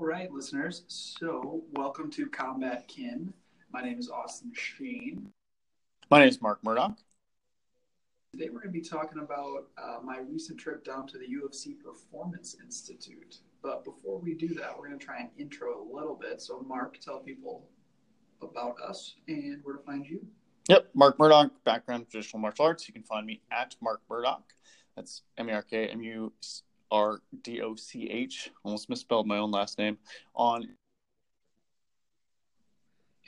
right, listeners. So, welcome to Combat Kin. My name is Austin Schoen. My name is Mark Murdoch. Today, we're going to be talking about uh, my recent trip down to the UFC Performance Institute. But before we do that, we're going to try and intro a little bit. So, Mark, tell people about us and where to find you. Yep, Mark Murdoch, background traditional martial arts. You can find me at Mark Murdoch. That's M A R K M U R D O C H. Almost misspelled my own last name on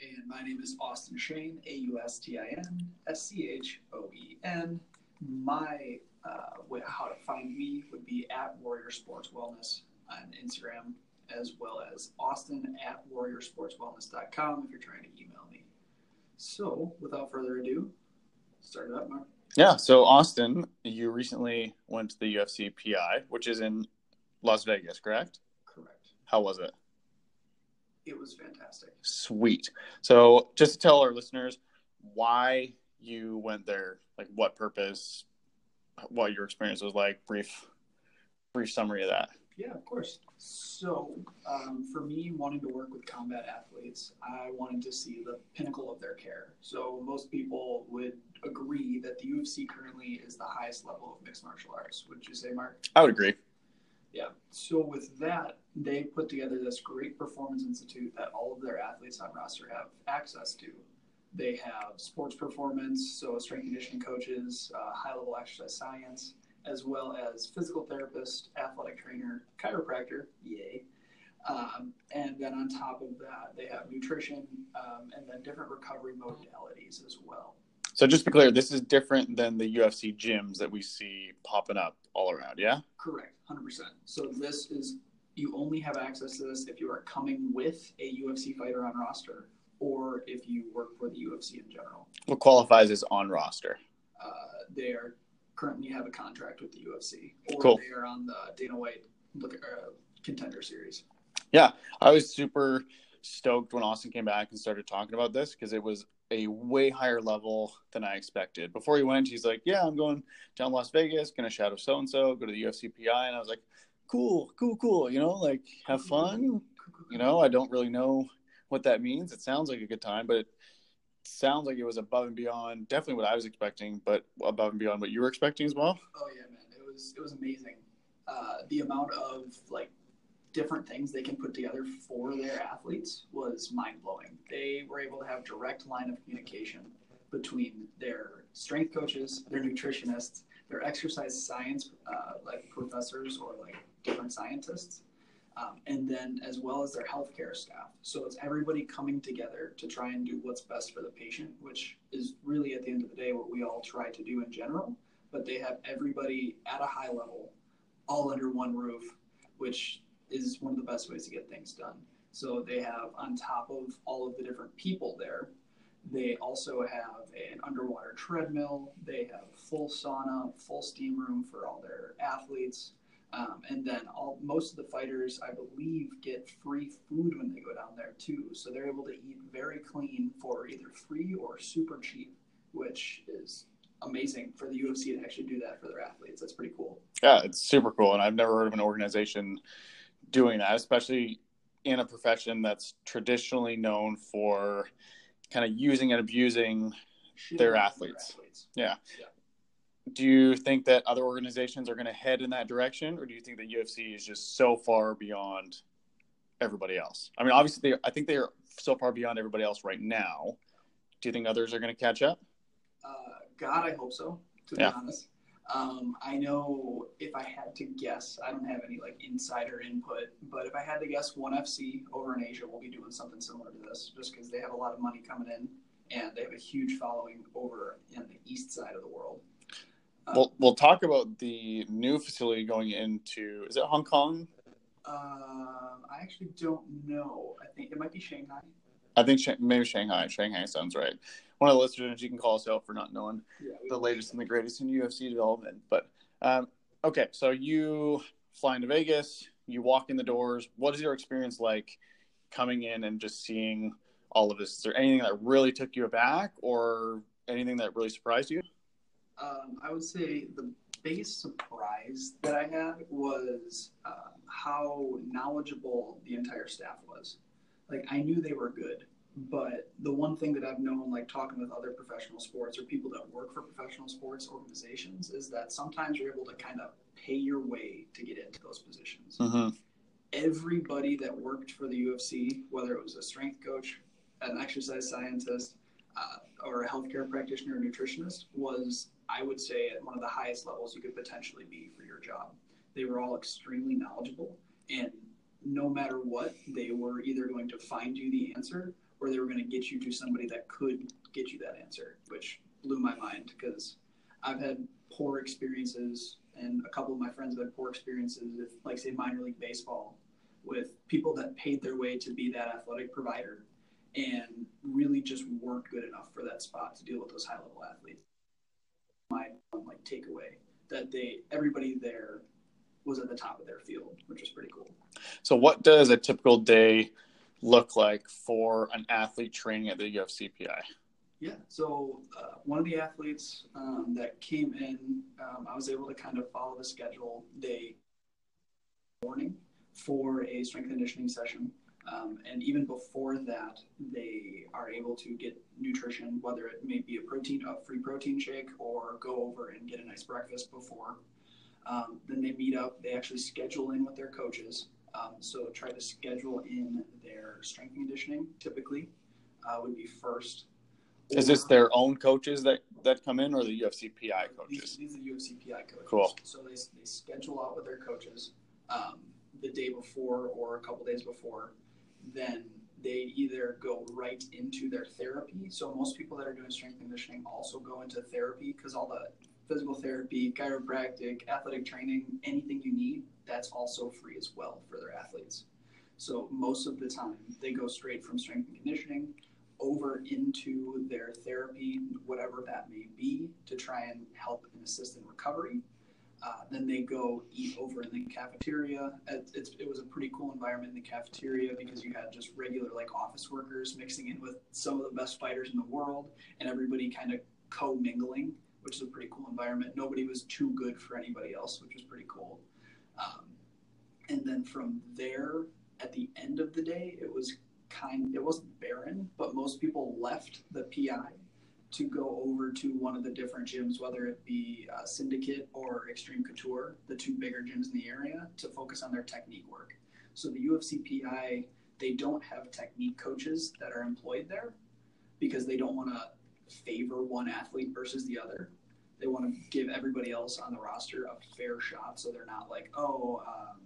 And my name is Austin Schoen, A U S T I N S C H O E N. My uh, way- how to find me would be at Warrior Sports Wellness on Instagram, as well as Austin at warriorsportswellness.com if you're trying to email me. So, without further ado, start it up, Mark. Yeah, so Austin, you recently went to the UFC PI, which is in Las Vegas, correct? Correct. How was it? It was fantastic. Sweet. So, just to tell our listeners why you went there, like what purpose, what your experience was like, brief brief summary of that. Yeah, of course. So, um, for me, wanting to work with combat athletes, I wanted to see the pinnacle of their care. So, most people would agree that the UFC currently is the highest level of mixed martial arts. Would you say, Mark? I would agree. Yeah. So, with that, they put together this great performance institute that all of their athletes on roster have access to. They have sports performance, so strength and conditioning coaches, uh, high level exercise science, as well as physical therapist, athletic trainer, chiropractor, yay. Um, and then on top of that, they have nutrition um, and then different recovery modalities as well. So just to be clear, this is different than the UFC gyms that we see popping up all around, yeah? Correct, 100%. So this is, you only have access to this if you are coming with a UFC fighter on roster or if you work for the UFC in general. What qualifies as on roster? Uh, they are currently have a contract with the UFC or Cool. they are on the Dana White look, uh, contender series. Yeah, I was super stoked when Austin came back and started talking about this because it was a way higher level than I expected. Before he went, he's like, "Yeah, I'm going down Las Vegas, gonna shadow so and so, go to the UFC PI," and I was like, "Cool, cool, cool." You know, like have fun. You know, I don't really know what that means. It sounds like a good time, but it sounds like it was above and beyond, definitely what I was expecting, but above and beyond what you were expecting as well. Oh yeah, man, it was it was amazing. Uh, the amount of like different things they can put together for their athletes was mind blowing. They were able to have direct line of communication between their strength coaches, their nutritionists, their exercise science uh, like professors or like different scientists, um, and then as well as their healthcare staff. So it's everybody coming together to try and do what's best for the patient, which is really at the end of the day what we all try to do in general. But they have everybody at a high level, all under one roof, which is one of the best ways to get things done. So they have on top of all of the different people there, they also have an underwater treadmill. They have full sauna, full steam room for all their athletes. Um, and then all most of the fighters, I believe, get free food when they go down there too. So they're able to eat very clean for either free or super cheap, which is amazing for the UFC to actually do that for their athletes. That's pretty cool. Yeah, it's super cool, and I've never heard of an organization doing that, especially in a profession that's traditionally known for kind of using and abusing. Their on athletes. Do you think that other organizations are going to head in that direction, or do you think that UFC is just so far beyond everybody else? I mean, obviously, they, I think they are so far beyond everybody else right now. Do you think others are going to catch up? Uh, God, I hope so. To Yeah. be honest, um, I know if I had to guess, I don't have any like insider input, but if I had to guess, One FC over in Asia will be doing something similar to this, just because they have a lot of money coming in and they have a huge following over in the east side of the world. Um, We'll we'll talk about the new facility going into is it Hong Kong? um, I actually don't know. I think it might be Shanghai. I think maybe Shanghai. Shanghai sounds right. One of the listeners, you can call us out for not knowing Yeah, the latest and the greatest in UFC development. But um, okay, so you fly into Vegas, you walk in the doors. What is your experience like coming in and just seeing all of this? Is there anything that really took you aback, or anything that really surprised you? Um, I would say the biggest surprise that I had was uh, how knowledgeable the entire staff was. Like I knew they were good, but the one thing that I've known, like talking with other professional sports or people that work for professional sports organizations, is that sometimes you're able to kind of pay your way to get into those positions. Mm-hmm. Everybody that worked for the UFC, whether it was a strength coach, an exercise scientist, uh, or a healthcare practitioner or nutritionist, was I would say at one of the highest levels you could potentially be for your job. They were all extremely knowledgeable, and no matter what, they were either going to find you the answer or they were going to get you to somebody that could get you that answer, which blew my mind because I've had poor experiences, and a couple of my friends have had poor experiences with, like, say, minor league baseball, with people that paid their way to be that athletic provider and really just weren't good enough for that spot to deal with those high level athletes. My like takeaway that they everybody there was at the top of their field, which was pretty cool. So, what does a typical day look like for an athlete training at the UFCPI? Yeah, so uh, one of the athletes um, that came in, um, I was able to kind of follow the schedule. day morning for a strength conditioning session. Um, and even before that, they are able to get nutrition, whether it may be a protein, a free protein shake, or go over and get a nice breakfast before. Um, then they meet up. They actually schedule in with their coaches. Um, so try to schedule in their strength conditioning. Typically, uh, would be first. Is this their own coaches that, that come in, or the UFC PI coaches? These, these are the UFC PI coaches. Cool. So they, they schedule out with their coaches um, the day before or a couple days before. Then they either go right into their therapy. So most people that are doing strength conditioning also go into therapy because all the physical therapy, chiropractic, athletic training, anything you need, that's also free as well for their athletes. So most of the time, they go straight from strength and conditioning over into their therapy, whatever that may be, to try and help and assist in recovery. Uh, then they go eat over in the cafeteria. It, it, was a pretty cool environment in the cafeteria because you had just regular like office workers mixing in with some of the best fighters in the world, and everybody kind of co-mingling which is a pretty cool environment. Nobody was too good for anybody else, which was pretty cool. Um, and then from there, at the end of the day, it was kind. It wasn't barren, but most people left the PI to go over to one of the different gyms, whether it be uh, Syndicate or Extreme Couture, the two bigger gyms in the area, to focus on their technique work. So the UFCPI, they don't have technique coaches that are employed there because they don't want to favor one athlete versus the other. They want to give everybody else on the roster a fair shot, so they're not like, oh, um,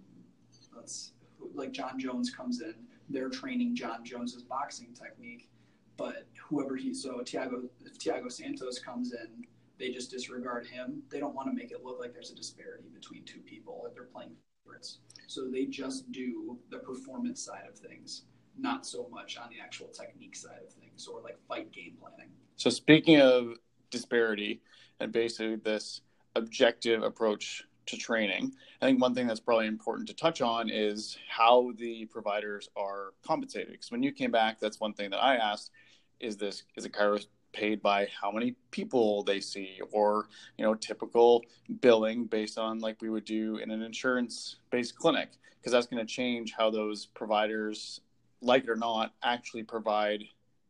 let's like Jon Jones comes in, they're training Jon Jones's boxing technique, but whoever he so Thiago if Thiago Santos comes in, they just disregard him. They don't want to make it look like there's a disparity between two people if they're playing favorites. So they just do the performance side of things, not so much on the actual technique side of things or like fight game planning. So speaking of disparity and basically this objective approach to training, I think one thing that's probably important to touch on is how the providers are compensated. Because when you came back, that's one thing that I asked: is this is a chiro paid by how many people they see, or you know, typical billing based on like we would do in an insurance-based clinic? Because that's going to change how those providers, like it or not, actually provide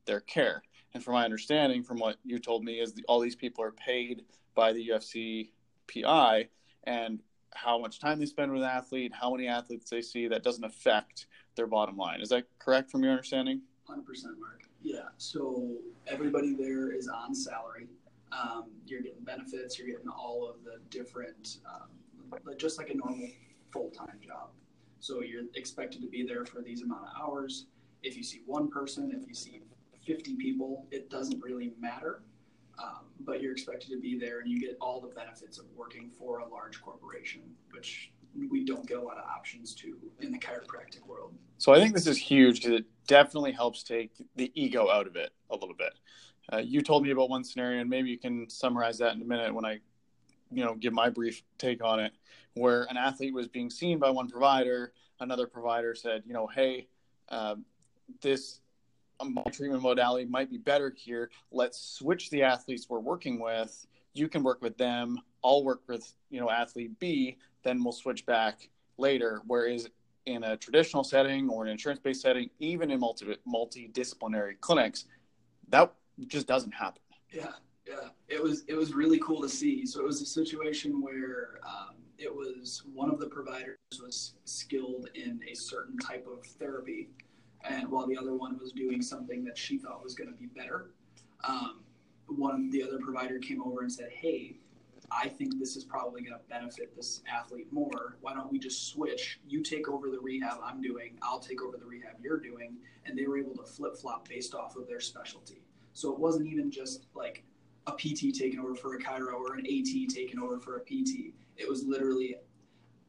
their care. And from my understanding, from what you told me, is the, all these people are paid by the UFC PI, and how much time they spend with an athlete, how many athletes they see, that doesn't affect their bottom line. Is that correct from your understanding? 100%, Mark. Yeah. So everybody there is on salary. Um, you're getting benefits, you're getting all of the different, um, just like a normal full time job. So you're expected to be there for these amount of hours. If you see one person, if you see 50 people, it doesn't really matter. Um, but you're expected to be there and you get all the benefits of working for a large corporation, which we don't get a lot of options to in the chiropractic world. So I think this is huge because it definitely helps take the ego out of it a little bit. Uh, you told me about one scenario, and maybe you can summarize that in a minute when I, you know, give my brief take on it, where an athlete was being seen by one provider, another provider said, you know, hey, uh, this my treatment modality might be better here. Let's switch the athletes we're working with. You can work with them. I'll work with you know athlete B. Then we'll switch back later. Whereas in a traditional setting or an insurance based setting, even in multi multidisciplinary clinics, that just doesn't happen. Yeah, yeah, it was it was really cool to see. So it was a situation where um, it was one of the providers was skilled in a certain type of therapy, and while the other one was doing something that she thought was going to be better. Um, one the other provider came over and said, "Hey, I think this is probably going to benefit this athlete more. Why don't we just switch? You take over the rehab I'm doing, I'll take over the rehab you're doing. And they were able to flip flop based off of their specialty. So it wasn't even just like a PT taking over for a chiro or an AT taking over for a PT. It was literally,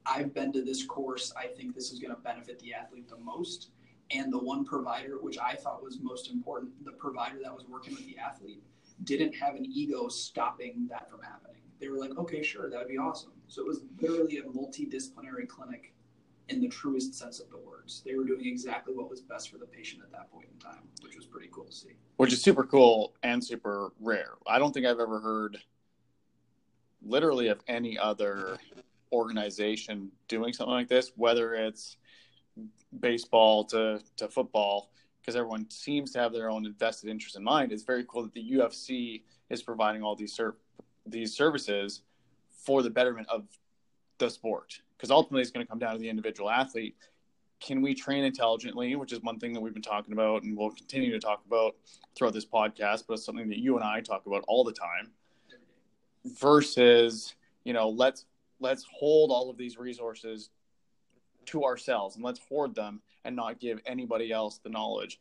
I've been to this course. I think this is going to benefit the athlete the most. And the one provider, which I thought was most important, the provider that was working with the athlete, didn't have an ego stopping that from happening they were like, okay, sure, that would be awesome. So it was literally a multidisciplinary clinic in the truest sense of the words. They were doing exactly what was best for the patient at that point in time, which was pretty cool to see. Which is super cool and super rare. I don't think I've ever heard literally of any other organization doing something like this, whether it's baseball to, to football, because everyone seems to have their own invested interest in mind. It's very cool that the UFC is providing all these ser- these services for the betterment of the sport because ultimately it's going to come down to the individual athlete can we train intelligently which is one thing that we've been talking about and we'll continue to talk about throughout this podcast but it's something that you and i talk about all the time versus you know let's let's hold all of these resources to ourselves and let's hoard them and not give anybody else the knowledge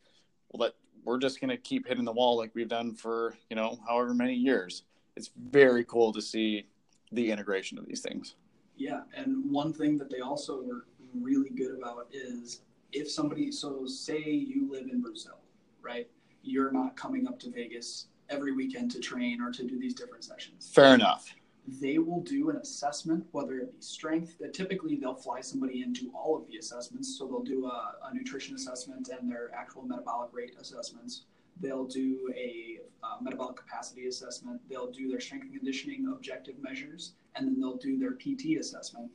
well that we're just going to keep hitting the wall like we've done for you know however many years it's very cool to see the integration of these things. Yeah, and one thing that they also were really good about is if somebody, so say you live in Brazil, right? You're not coming up to Vegas every weekend to train or to do these different sessions. Fair enough. They will do an assessment, whether it be strength. That typically they'll fly somebody in do all of the assessments. So they'll do a, a nutrition assessment and their actual metabolic rate assessments. They'll do a uh, metabolic capacity assessment. They'll do their strength and conditioning objective measures, and then they'll do their PT assessment.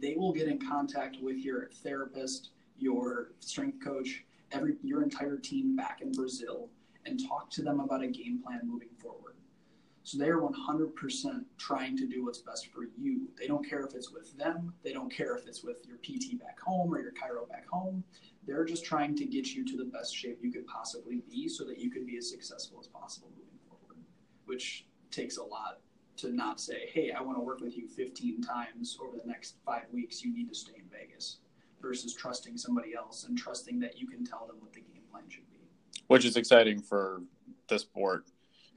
They will get in contact with your therapist, your strength coach, every your entire team back in Brazil, and talk to them about a game plan moving forward. So they are 100% trying to do what's best for you. They don't care if it's with them. They don't care if it's with your PT back home or your chiro back home. They're just trying to get you to the best shape you could possibly be so that you can be as successful as possible moving forward, which takes a lot to not say, hey, I want to work with you 15 times over the next five weeks. You need to stay in Vegas versus trusting somebody else and trusting that you can tell them what the game plan should be. Which is exciting for the sport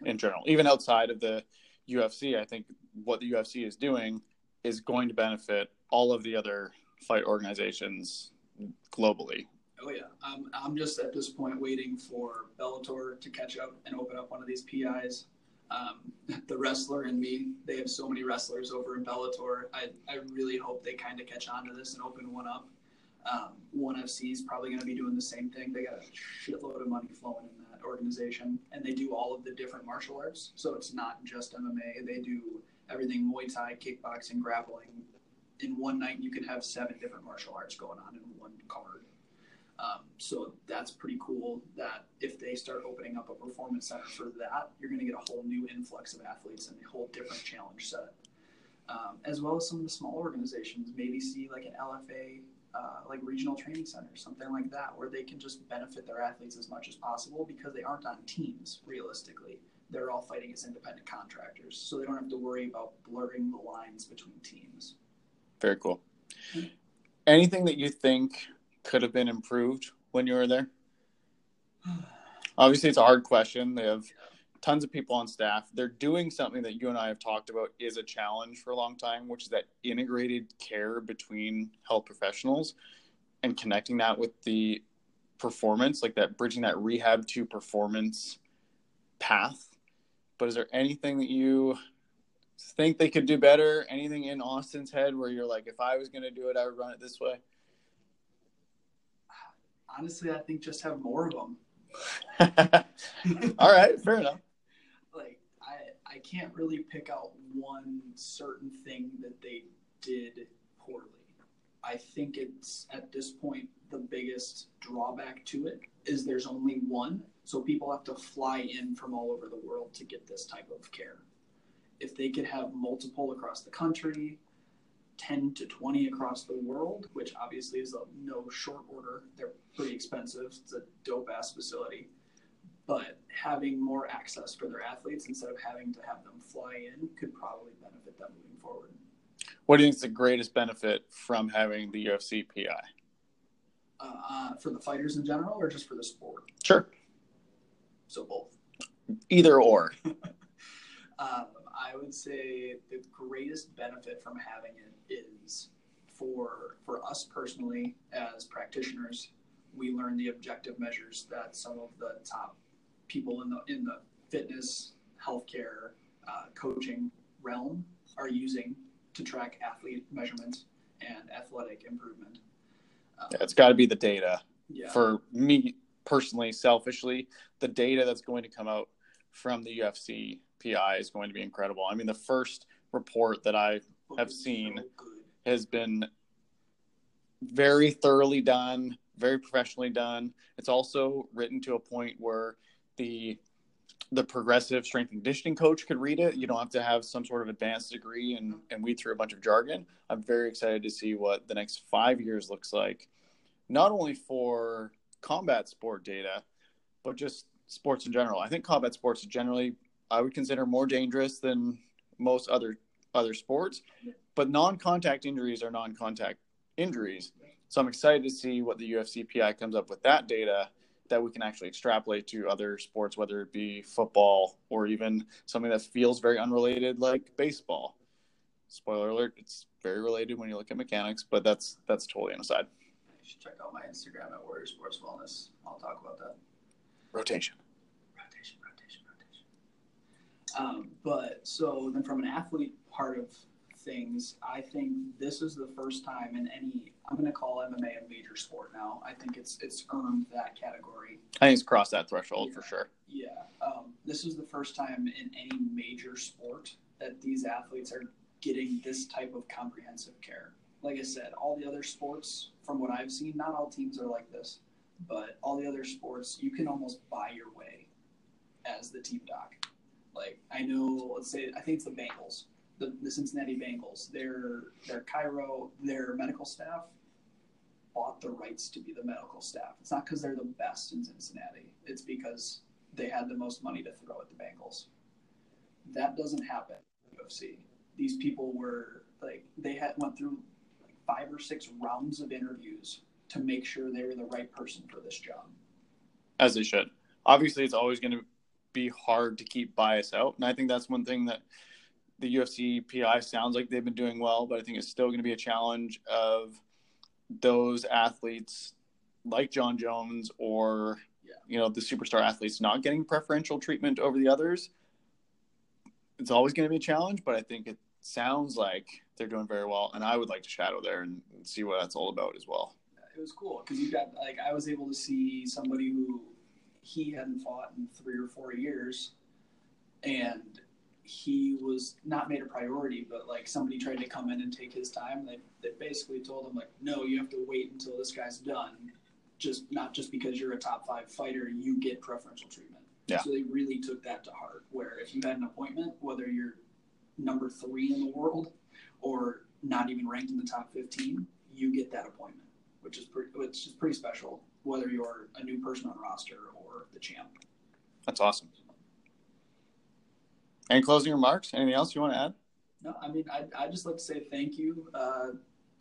in general. Even outside of the UFC, I think what the UFC is doing is going to benefit all of the other fight organizations globally. Oh yeah, um, I'm just at this point waiting for Bellator to catch up and open up one of these PIs. Um, the wrestler and me, they have so many wrestlers over in Bellator. I, I really hope they kind of catch on to this and open one up. Um, ONE FC is probably going to be doing the same thing. They got a shitload of money flowing in organization, and they do all of the different martial arts. So it's not just MMA. They do everything Muay Thai, kickboxing, grappling. In one night, you can have seven different martial arts going on in one card. Um, so that's pretty cool. That if they start opening up a performance center for that, you're going to get a whole new influx of athletes and a whole different challenge set. Um, as well as some of the small organizations, maybe see like an LFA uh, like regional training centers, something like that, where they can just benefit their athletes as much as possible because they aren't on teams realistically. They're all fighting as independent contractors, so they don't have to worry about blurring the lines between teams. Very cool. Mm-hmm. Anything that you think could have been improved when you were there? Obviously, it's a hard question. They have tons of people on staff. They're doing something that you and I have talked about is a challenge for a long time, which is that integrated care between health professionals and connecting that with the performance, like that bridging that rehab to performance path. But is there anything that you think they could do better? Anything in Austin's head where you're like, if I was going to do it, I would run it this way? Honestly, I think just have more of them. All right, fair enough. Can't really pick out one certain thing that they did poorly. I think it's at this point the biggest drawback to it is there's only one, so people have to fly in from all over the world to get this type of care. If they could have multiple across the country, 10 to 20 across the world, which obviously is a no short order. They're pretty expensive. It's a dope ass facility. But having more access for their athletes instead of having to have them fly in could probably benefit them moving forward. What do you think is the greatest benefit from having the UFC PI? Uh, uh, for the fighters in general or just for the sport? Sure. So both. Either or. um, I would say the greatest benefit from having it is for for us personally as practitioners, we learn the objective measures that some of the top people in the in the fitness, healthcare, uh, coaching realm are using to track athlete measurements and athletic improvement. Um, yeah, it's got to be the data. Yeah. For me personally, selfishly, the data that's going to come out from the UFC PI is going to be incredible. I mean, the first report that I have seen so has been very thoroughly done, very professionally done. It's also written to a point where the the progressive strength and conditioning coach could read it. You don't have to have some sort of advanced degree and, and weed through a bunch of jargon. I'm very excited to see what the next five years looks like, not only for combat sport data, but just sports in general. I think combat sports generally I would consider more dangerous than most other other sports, but non-contact injuries are non-contact injuries. So I'm excited to see what the UFCPI comes up with that data that we can actually extrapolate to other sports, whether it be football or even something that feels very unrelated like baseball. Spoiler alert, it's very related when you look at mechanics, but that's that's totally an aside. You should check out my Instagram at Warrior Sports Wellness. I'll talk about that. Rotation. Rotation, rotation, rotation. Um, but so then from an athlete part of things. I think this is the first time in any. I'm going to call MMA a major sport now. I think it's it's earned that category. I think it's crossed that threshold yeah. for sure. Yeah, um, this is the first time in any major sport that these athletes are getting this type of comprehensive care. Like I said, all the other sports, from what I've seen, not all teams are like this, but all the other sports, you can almost buy your way as the team doc. Like I know, let's say I think it's the Bengals the, the Cincinnati Bengals, their their chiro, their medical staff bought the rights to be the medical staff. It's not because they're the best in Cincinnati. It's because they had the most money to throw at the Bengals. That doesn't happen in UFC. These people were like they had went through like five or six rounds of interviews to make sure they were the right person for this job. As they should. Obviously, it's always going to be hard to keep bias out, and I think that's one thing that the UFC PI sounds like they've been doing well, but I think it's still going to be a challenge of those athletes like Jon Jones or yeah. you know the superstar athletes not getting preferential treatment over the others. It's always going to be a challenge, but I think it sounds like they're doing very well, and I would like to shadow there and, and see what that's all about as well. It was cool because you got like I was able to see somebody who he hadn't fought in three or four years, and he was not made a priority, but like somebody tried to come in and take his time. They, they basically told him like, no, you have to wait until this guy's done. Just not just because you're a top five fighter, you get preferential treatment. Yeah. So they really took that to heart. Where if you had an appointment, whether you're number three in the world or not even ranked in the top 15, you get that appointment, which is pretty, which is pretty special. Whether you're a new person on roster or the champ. That's awesome. Any closing remarks? Anything else you want to add? No, I mean, I I just like to say thank you, uh,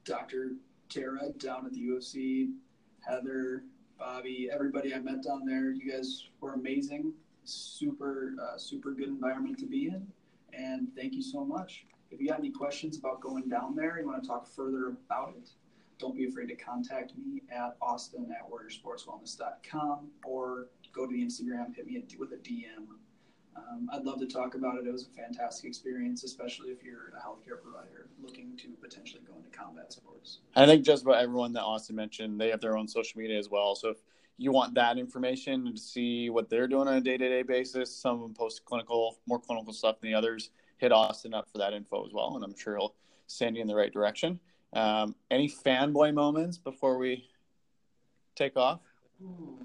Dr. Tara down at the UFC, Heather, Bobby, everybody I met down there. You guys were amazing. Super, uh, super good environment to be in. And thank you so much. If you got any questions about going down there, you want to talk further about it, don't be afraid to contact me at austin at warriorsportswellness.com or go to the Instagram, hit me with a DM um, I'd love to talk about it. It was a fantastic experience, especially if you're a healthcare provider looking to potentially go into combat sports. I think just about everyone that Austin mentioned, they have their own social media as well. So if you want that information to see what they're doing on a day to day basis. Some of them post clinical, more clinical stuff than the others. Hit Austin up for that info as well, and I'm sure he'll send you in the right direction. Um, any fanboy moments before we take off? Ooh,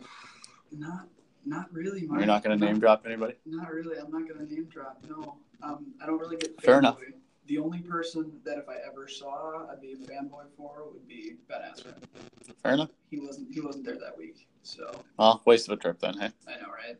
not not really. Mark. You're not going to name drop anybody. Not really. I'm not going to name drop. No, um, I don't really get. Fair enough. The only person that if I ever saw I'd be a fanboy for would be Ben Askren. Fair enough. He wasn't. He wasn't there that week, so. Well, waste of a trip then. Hey. I know, right?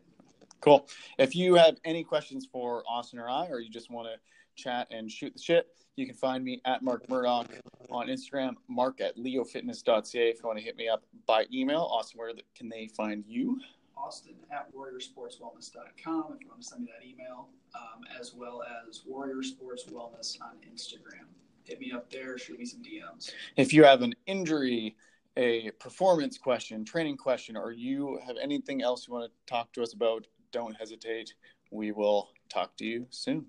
Cool. If you have any questions for Austin or I, or you just want to chat and shoot the shit, you can find me at Mark Murdoch on Instagram, mark at leofitness.ca if you want to hit me up by email. Austin, where can they find you? Austin at warriorsportswellness.com if you want to send me that email, um, as well as Warrior Sports Wellness on Instagram. Hit me up there, shoot me some DMs. If you have an injury, a performance question, training question, or you have anything else you want to talk to us about, don't hesitate. We will talk to you soon.